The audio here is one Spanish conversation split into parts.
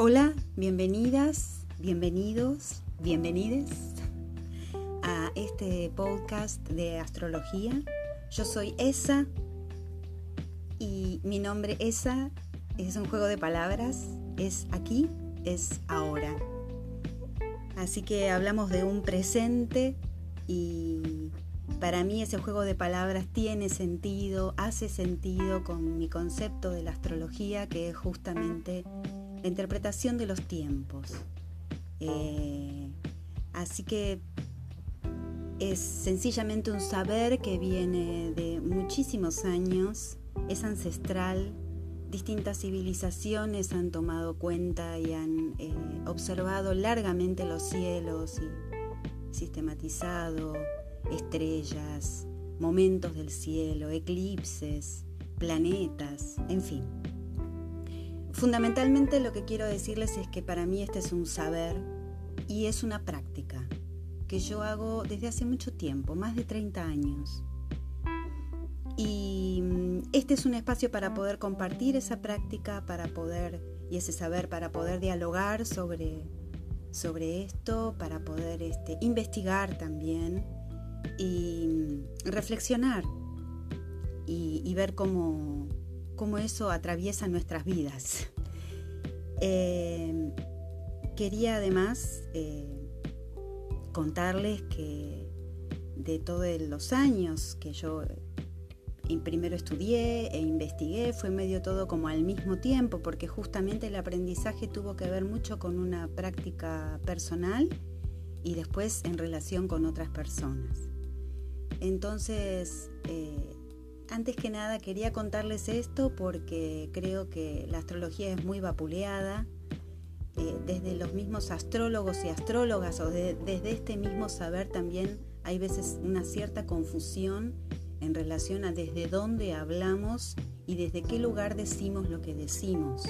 Hola, bienvenidas, bienvenidos, bienvenides a este podcast de astrología. Yo soy Esa y mi nombre Esa es un juego de palabras, es aquí, es ahora. Así que hablamos de un presente y para mí ese juego de palabras tiene sentido, hace sentido con mi concepto de la astrología que es justamente la interpretación de los tiempos. Eh, así que es sencillamente un saber que viene de muchísimos años, es ancestral, distintas civilizaciones han tomado cuenta y han eh, observado largamente los cielos y sistematizado estrellas, momentos del cielo, eclipses, planetas, en fin. Fundamentalmente lo que quiero decirles es que para mí este es un saber y es una práctica que yo hago desde hace mucho tiempo, más de 30 años. Y mm, este es un espacio para poder compartir esa práctica, para poder, y ese saber, para poder dialogar sobre, sobre esto, para poder este, investigar también y mm, reflexionar y ver cómo, cómo eso atraviesa nuestras vidas. Eh, quería además eh, contarles que de todos los años que yo eh, primero estudié e investigué, fue medio todo como al mismo tiempo, porque justamente el aprendizaje tuvo que ver mucho con una práctica personal y después en relación con otras personas. Entonces, antes que nada quería contarles esto porque creo que la astrología es muy vapuleada. Eh, desde los mismos astrólogos y astrólogas o desde este mismo saber también hay veces una cierta confusión en relación a desde dónde hablamos y desde qué lugar decimos lo que decimos.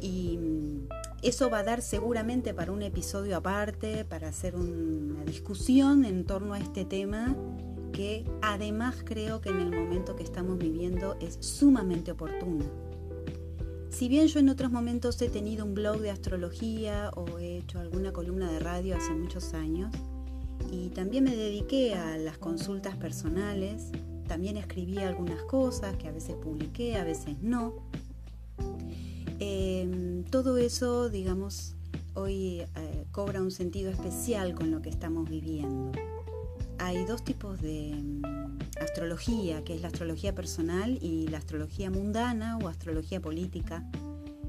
Y mm, eso va a dar seguramente para un episodio aparte, para hacer una discusión en torno a este tema que además creo que en el momento que estamos viviendo es sumamente oportuna. Si bien yo en otros momentos he tenido un blog de astrología o he hecho alguna columna de radio hace muchos años, y también me dediqué a las consultas personales, también escribí algunas cosas que a veces publiqué, a veces no. Em, todo eso, digamos, hoy eh, cobra un sentido especial con lo que estamos viviendo hay dos tipos de mm, astrología, que es la astrología personal y la astrología mundana o astrología política,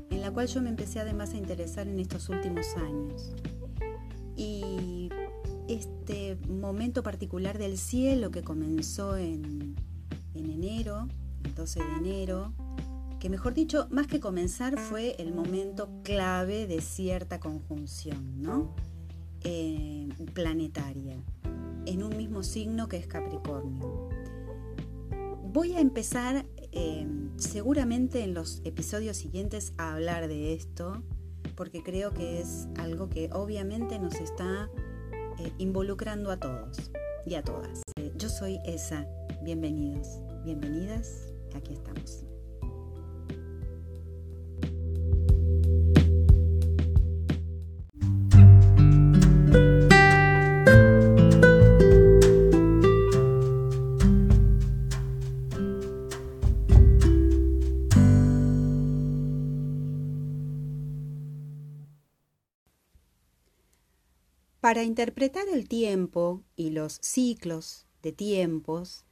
en la cual yo me empecé además a interesar en estos últimos años. Y este momento particular del cielo que comenzó en, enero, el 12 de enero, que mejor dicho, más que comenzar fue el momento clave de cierta conjunción ¿no? Eh, planetaria en un mismo signo que es Capricornio. Voy a empezar em, seguramente en los episodios siguientes a hablar de esto, porque creo que es algo que obviamente nos está eh, involucrando a todos y a todas. Eh, yo soy Esa, bienvenidos, bienvenidas, aquí estamos. Para interpretar el tiempo y los ciclos de tiempos,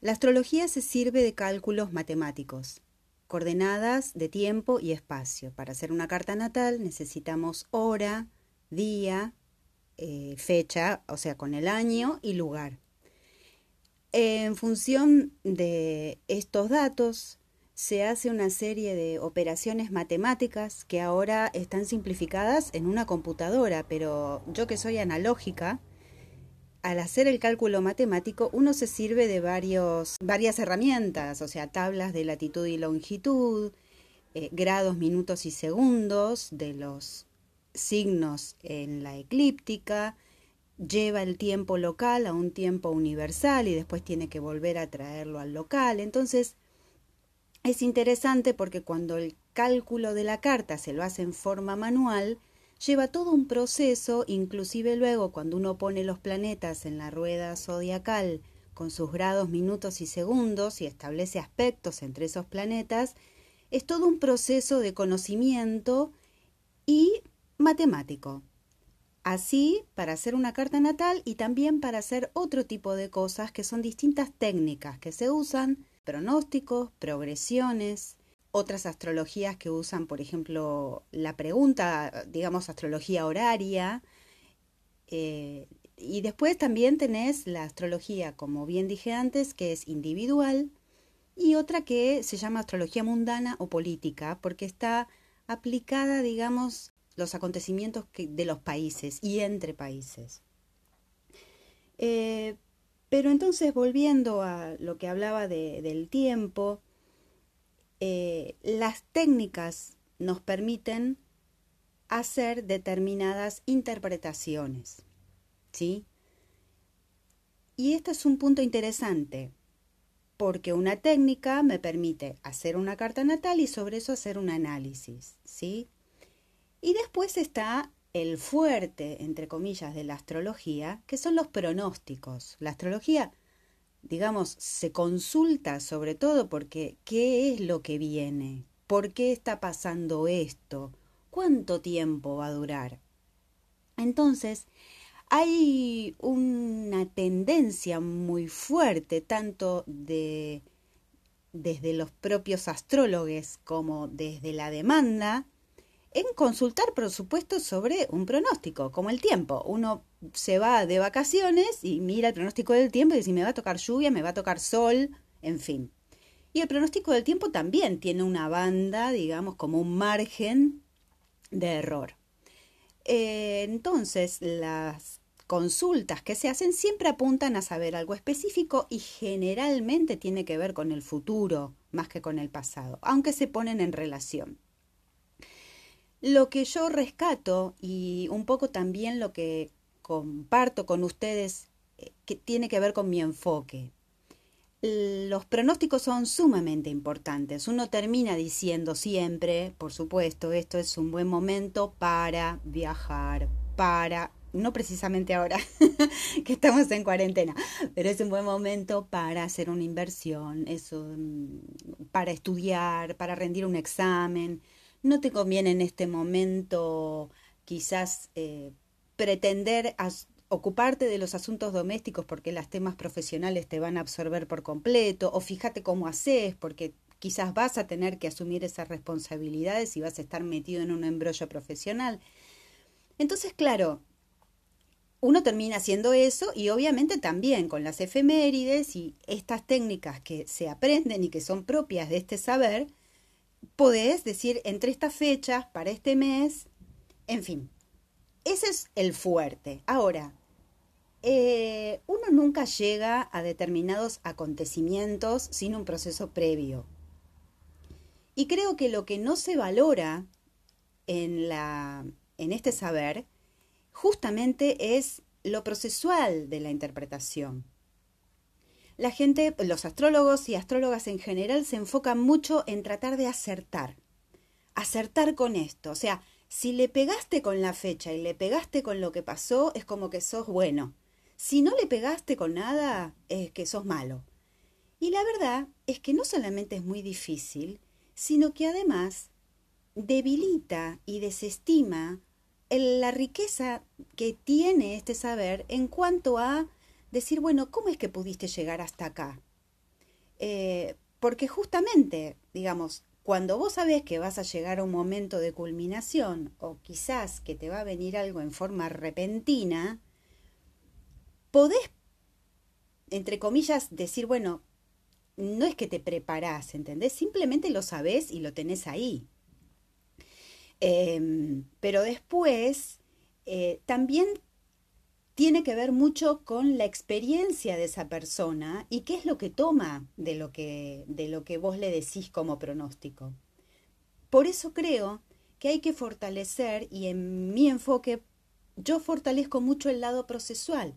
la astrología se sirve de cálculos matemáticos, coordenadas de tiempo y espacio. Para hacer una carta natal necesitamos hora, día, eh, fecha, o sea, con el año y lugar. En función de estos datos, se hace una serie de operaciones matemáticas que ahora están simplificadas en una computadora, pero yo que soy analógica, al hacer el cálculo matemático uno se sirve de varios, varias herramientas, o sea, tablas de latitud y longitud, eh, grados, minutos y segundos de los signos en la eclíptica, lleva el tiempo local a un tiempo universal y después tiene que volver a traerlo al local. Entonces, es interesante porque cuando el cálculo de la carta se lo hace en forma manual, lleva todo un proceso, inclusive luego cuando uno pone los planetas en la rueda zodiacal con sus grados, minutos y segundos y establece aspectos entre esos planetas, es todo un proceso de conocimiento y matemático. Así, para hacer una carta natal y también para hacer otro tipo de cosas que son distintas técnicas que se usan, pronósticos, progresiones, otras astrologías que usan, por ejemplo, la pregunta, digamos, astrología horaria. Eh, y después también tenés la astrología, como bien dije antes, que es individual, y otra que se llama astrología mundana o política, porque está aplicada, digamos, los acontecimientos de los países y entre países. Eh, pero entonces, volviendo a lo que hablaba del tiempo, eh, las técnicas nos permiten hacer determinadas interpretaciones. ¿Sí? Y este es un punto interesante, porque una técnica me permite hacer una carta natal y sobre eso hacer un análisis, ¿sí? Y después está el fuerte, entre comillas, de la astrología, que son los pronósticos. La astrología digamos, se consulta sobre todo porque qué es lo que viene, por qué está pasando esto, cuánto tiempo va a durar. Entonces, hay una tendencia muy fuerte, tanto de desde los propios astrólogos como desde la demanda, en consultar, por supuesto, sobre un pronóstico, como el tiempo. Uno se va de vacaciones y mira el pronóstico del tiempo y dice, me va a tocar lluvia, me va a tocar sol, en fin. Y el pronóstico del tiempo también tiene una banda, digamos, como un margen de error. Eh, entonces, las consultas que se hacen siempre apuntan a saber algo específico y generalmente tiene que ver con el futuro más que con el pasado, aunque se ponen en relación. Lo que yo rescato y un poco también lo que comparto con ustedes eh, que tiene que ver con mi enfoque. Los pronósticos son sumamente importantes. Uno termina diciendo siempre, por supuesto, esto es un buen momento para viajar, para, no precisamente ahora que estamos en cuarentena, pero es un buen momento para hacer una inversión, para estudiar, para rendir un examen, no te conviene en este momento quizás eh, pretender ocuparte de los asuntos domésticos porque los temas profesionales te van a absorber por completo, o fíjate cómo haces porque quizás vas a tener que asumir esas responsabilidades y vas a estar metido en un embrollo profesional. Entonces, claro, uno termina haciendo eso y obviamente también con las efemérides y estas técnicas que se aprenden y que son propias de este saber, podés decir entre estas fechas, para este mes, en fin. Ese es el fuerte. Ahora, eh, uno nunca llega a determinados acontecimientos sin un proceso previo. Y creo que lo que no se valora en, la, en este saber justamente es lo procesual de la interpretación la gente, los astrólogos y astrólogas en general se enfocan mucho en tratar de acertar, acertar con esto. O sea, si le pegaste con la fecha y le pegaste con lo que pasó, es como que sos bueno. Si no le pegaste con nada, es que sos malo. Y la verdad es que no solamente es muy difícil, sino que además debilita y desestima la riqueza que tiene este saber en cuanto a decir, bueno, ¿cómo es que pudiste llegar hasta acá? Eh, porque justamente, digamos, cuando vos sabés que vas a llegar a un momento de culminación o quizás que te va a venir algo en forma repentina, podés, entre comillas, decir, bueno, no es que te preparás, ¿entendés? Simplemente lo sabés y lo tenés ahí. Em, pero después, eh, también tiene que ver mucho con la experiencia de esa persona y qué es lo que toma de lo que, de lo que vos le decís como pronóstico. Por eso creo que hay que fortalecer, y en mi enfoque, yo fortalezco mucho el lado procesual.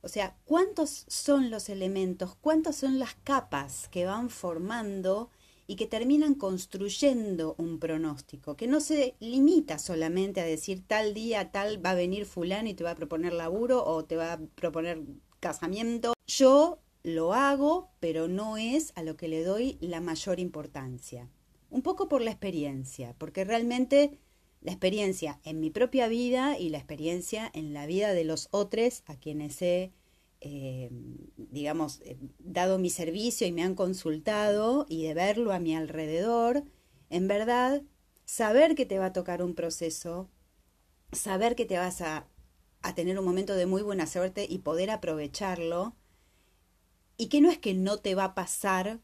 O sea, ¿cuántos son los elementos, cuántas son las capas que van formando y que terminan construyendo un pronóstico, que no se limita solamente a decir tal día, tal va a venir fulano y te va a proponer laburo o te va a proponer casamiento. Yo lo hago, pero no es a lo que le doy la mayor importancia. Un poco por la experiencia, porque realmente la experiencia en mi propia vida y la experiencia en la vida de los otros a quienes he, eh, digamos, eh, dado mi servicio y me han consultado y de verlo a mi alrededor, en verdad, saber que te va a tocar un proceso, saber que te vas a, a tener un momento de muy buena suerte y poder aprovecharlo, y que no es que no te va a pasar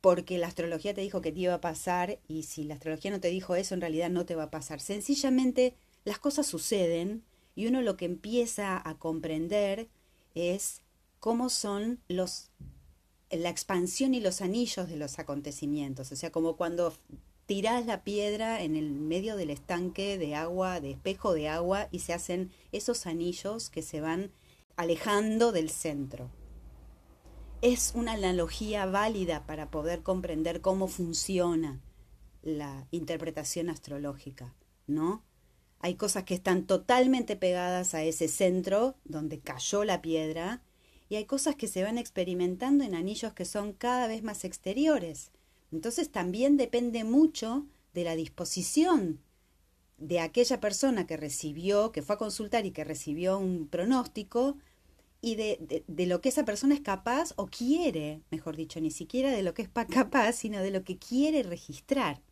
porque la astrología te dijo que te iba a pasar y si la astrología no te dijo eso, en realidad no te va a pasar. Sencillamente las cosas suceden y uno lo que empieza a comprender es cómo son los la expansión y los anillos de los acontecimientos, o sea, como cuando tirás la piedra en el medio del estanque de agua, de espejo de agua y se hacen esos anillos que se van alejando del centro es una analogía válida para poder comprender cómo funciona la interpretación astrológica, ¿no? Hay cosas que están totalmente pegadas a ese centro donde cayó la piedra y hay cosas que se van experimentando en anillos que son cada vez más exteriores. Entonces también depende mucho de la disposición de aquella persona que recibió, que fue a consultar y que recibió un pronóstico, y de, de, lo que esa persona es capaz o quiere, mejor dicho, ni siquiera de lo que es capaz, sino de lo que quiere registrar.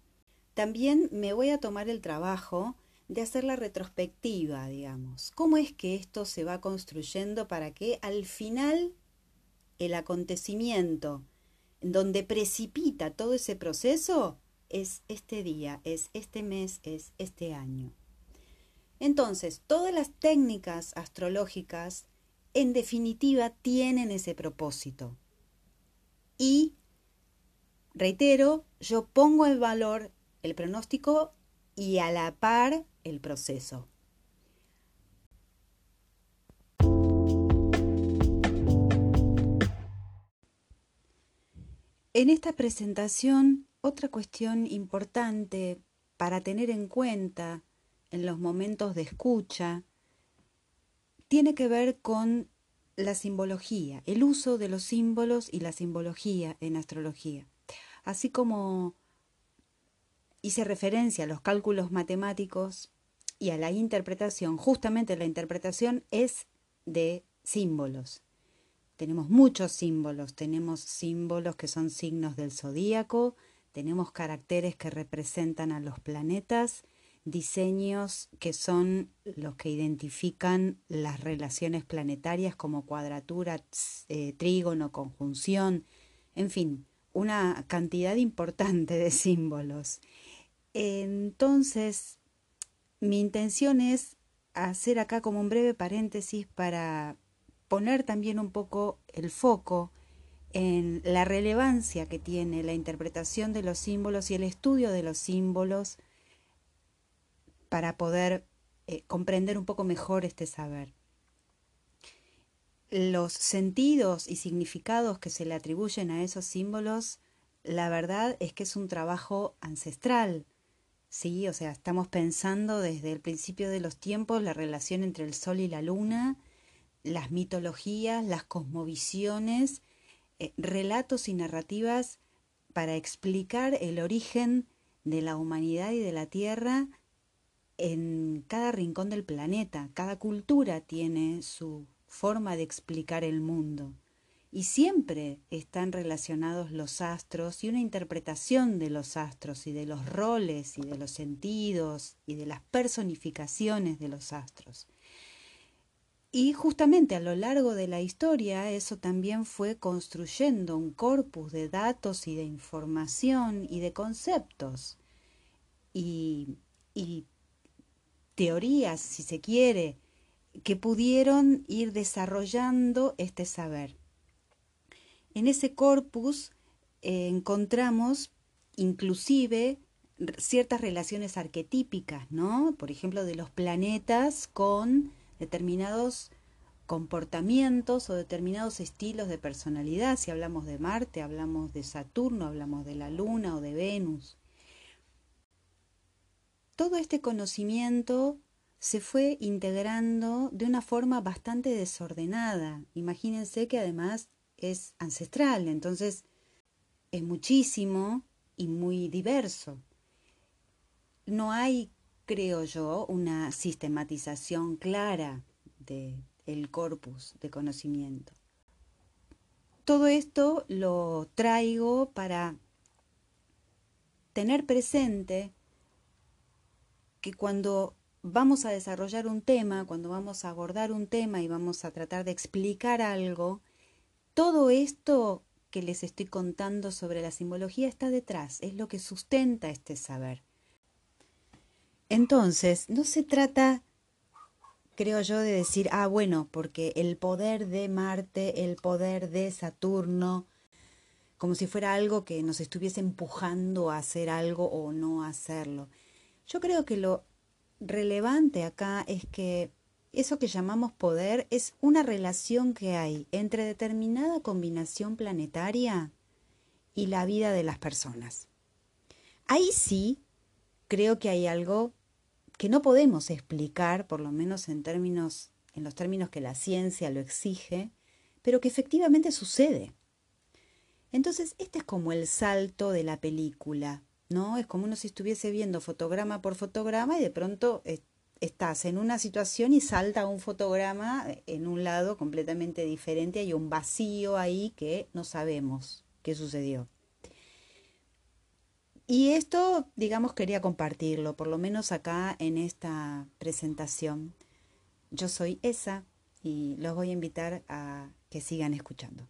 También me voy a tomar el trabajo de hacer la retrospectiva, digamos. ¿Cómo es que esto se va construyendo para que al final el acontecimiento donde precipita todo ese proceso es este día, es este mes, es este año? Entonces, todas las técnicas astrológicas en definitiva tienen ese propósito. Y, reitero, yo pongo en valor el pronóstico y a la par el proceso. En esta presentación, otra cuestión importante para tener en cuenta en los momentos de escucha tiene que ver con la simbología, el uso de los símbolos y la simbología en astrología. Así como hice referencia a los cálculos matemáticos y a la interpretación, justamente la interpretación es de símbolos. Tenemos muchos símbolos, tenemos símbolos que son signos del zodíaco, tenemos caracteres que representan a los planetas, diseños que son los que identifican las relaciones planetarias como cuadratura, eh, trígono, conjunción, en fin, una cantidad importante de símbolos. Entonces, mi intención es hacer acá como un breve paréntesis para poner también un poco el foco en la relevancia que tiene la interpretación de los símbolos y el estudio de los símbolos para poder eh, comprender un poco mejor este saber. Los sentidos y significados que se le atribuyen a esos símbolos, la verdad es que es un trabajo ancestral. Sí, o sea, estamos pensando desde el principio de los tiempos la relación entre el sol y la luna, las mitologías, las cosmovisiones, eh, relatos y narrativas para explicar el origen de la humanidad y de la Tierra en cada rincón del planeta, cada cultura tiene su forma de explicar el mundo y siempre están relacionados los astros y una interpretación de los astros y de los roles y de los sentidos y de las personificaciones de los astros. Y justamente a lo largo de la historia eso también fue construyendo un corpus de datos y de información y de conceptos. Y, y teorías, si se quiere, que pudieron ir desarrollando este saber. En ese corpus eh, encontramos inclusive ciertas relaciones arquetípicas, ¿no? Por ejemplo, de los planetas con determinados comportamientos o determinados estilos de personalidad. Si hablamos de Marte, hablamos de Saturno, hablamos de la Luna o de Venus. Todo este conocimiento se fue integrando de una forma bastante desordenada. Imagínense que además es ancestral, entonces es muchísimo y muy diverso. No hay, creo yo, una sistematización clara del corpus de conocimiento. Todo esto lo traigo para tener presente que cuando vamos a desarrollar un tema, cuando vamos a abordar un tema y vamos a tratar de explicar algo, todo esto que les estoy contando sobre la simbología está detrás, es lo que sustenta este saber. Entonces, no se trata, creo yo, de decir, ah, bueno, porque el poder de Marte, el poder de Saturno, como si fuera algo que nos estuviese empujando a hacer algo o no hacerlo. Yo creo que lo relevante acá es que eso que llamamos poder es una relación que hay entre determinada combinación planetaria y la vida de las personas. Ahí sí creo que hay algo que no podemos explicar, por lo menos en términos en los términos que la ciencia lo exige, pero que efectivamente sucede. Entonces, este es como el salto de la película, ¿no? Es como uno si estuviese viendo fotograma por fotograma y de pronto estás en una situación y salta un fotograma en un lado completamente diferente, hay un vacío ahí que no sabemos qué sucedió. Y esto, digamos, quería compartirlo, por lo menos acá en esta presentación. Yo soy esa y los voy a invitar a que sigan escuchando.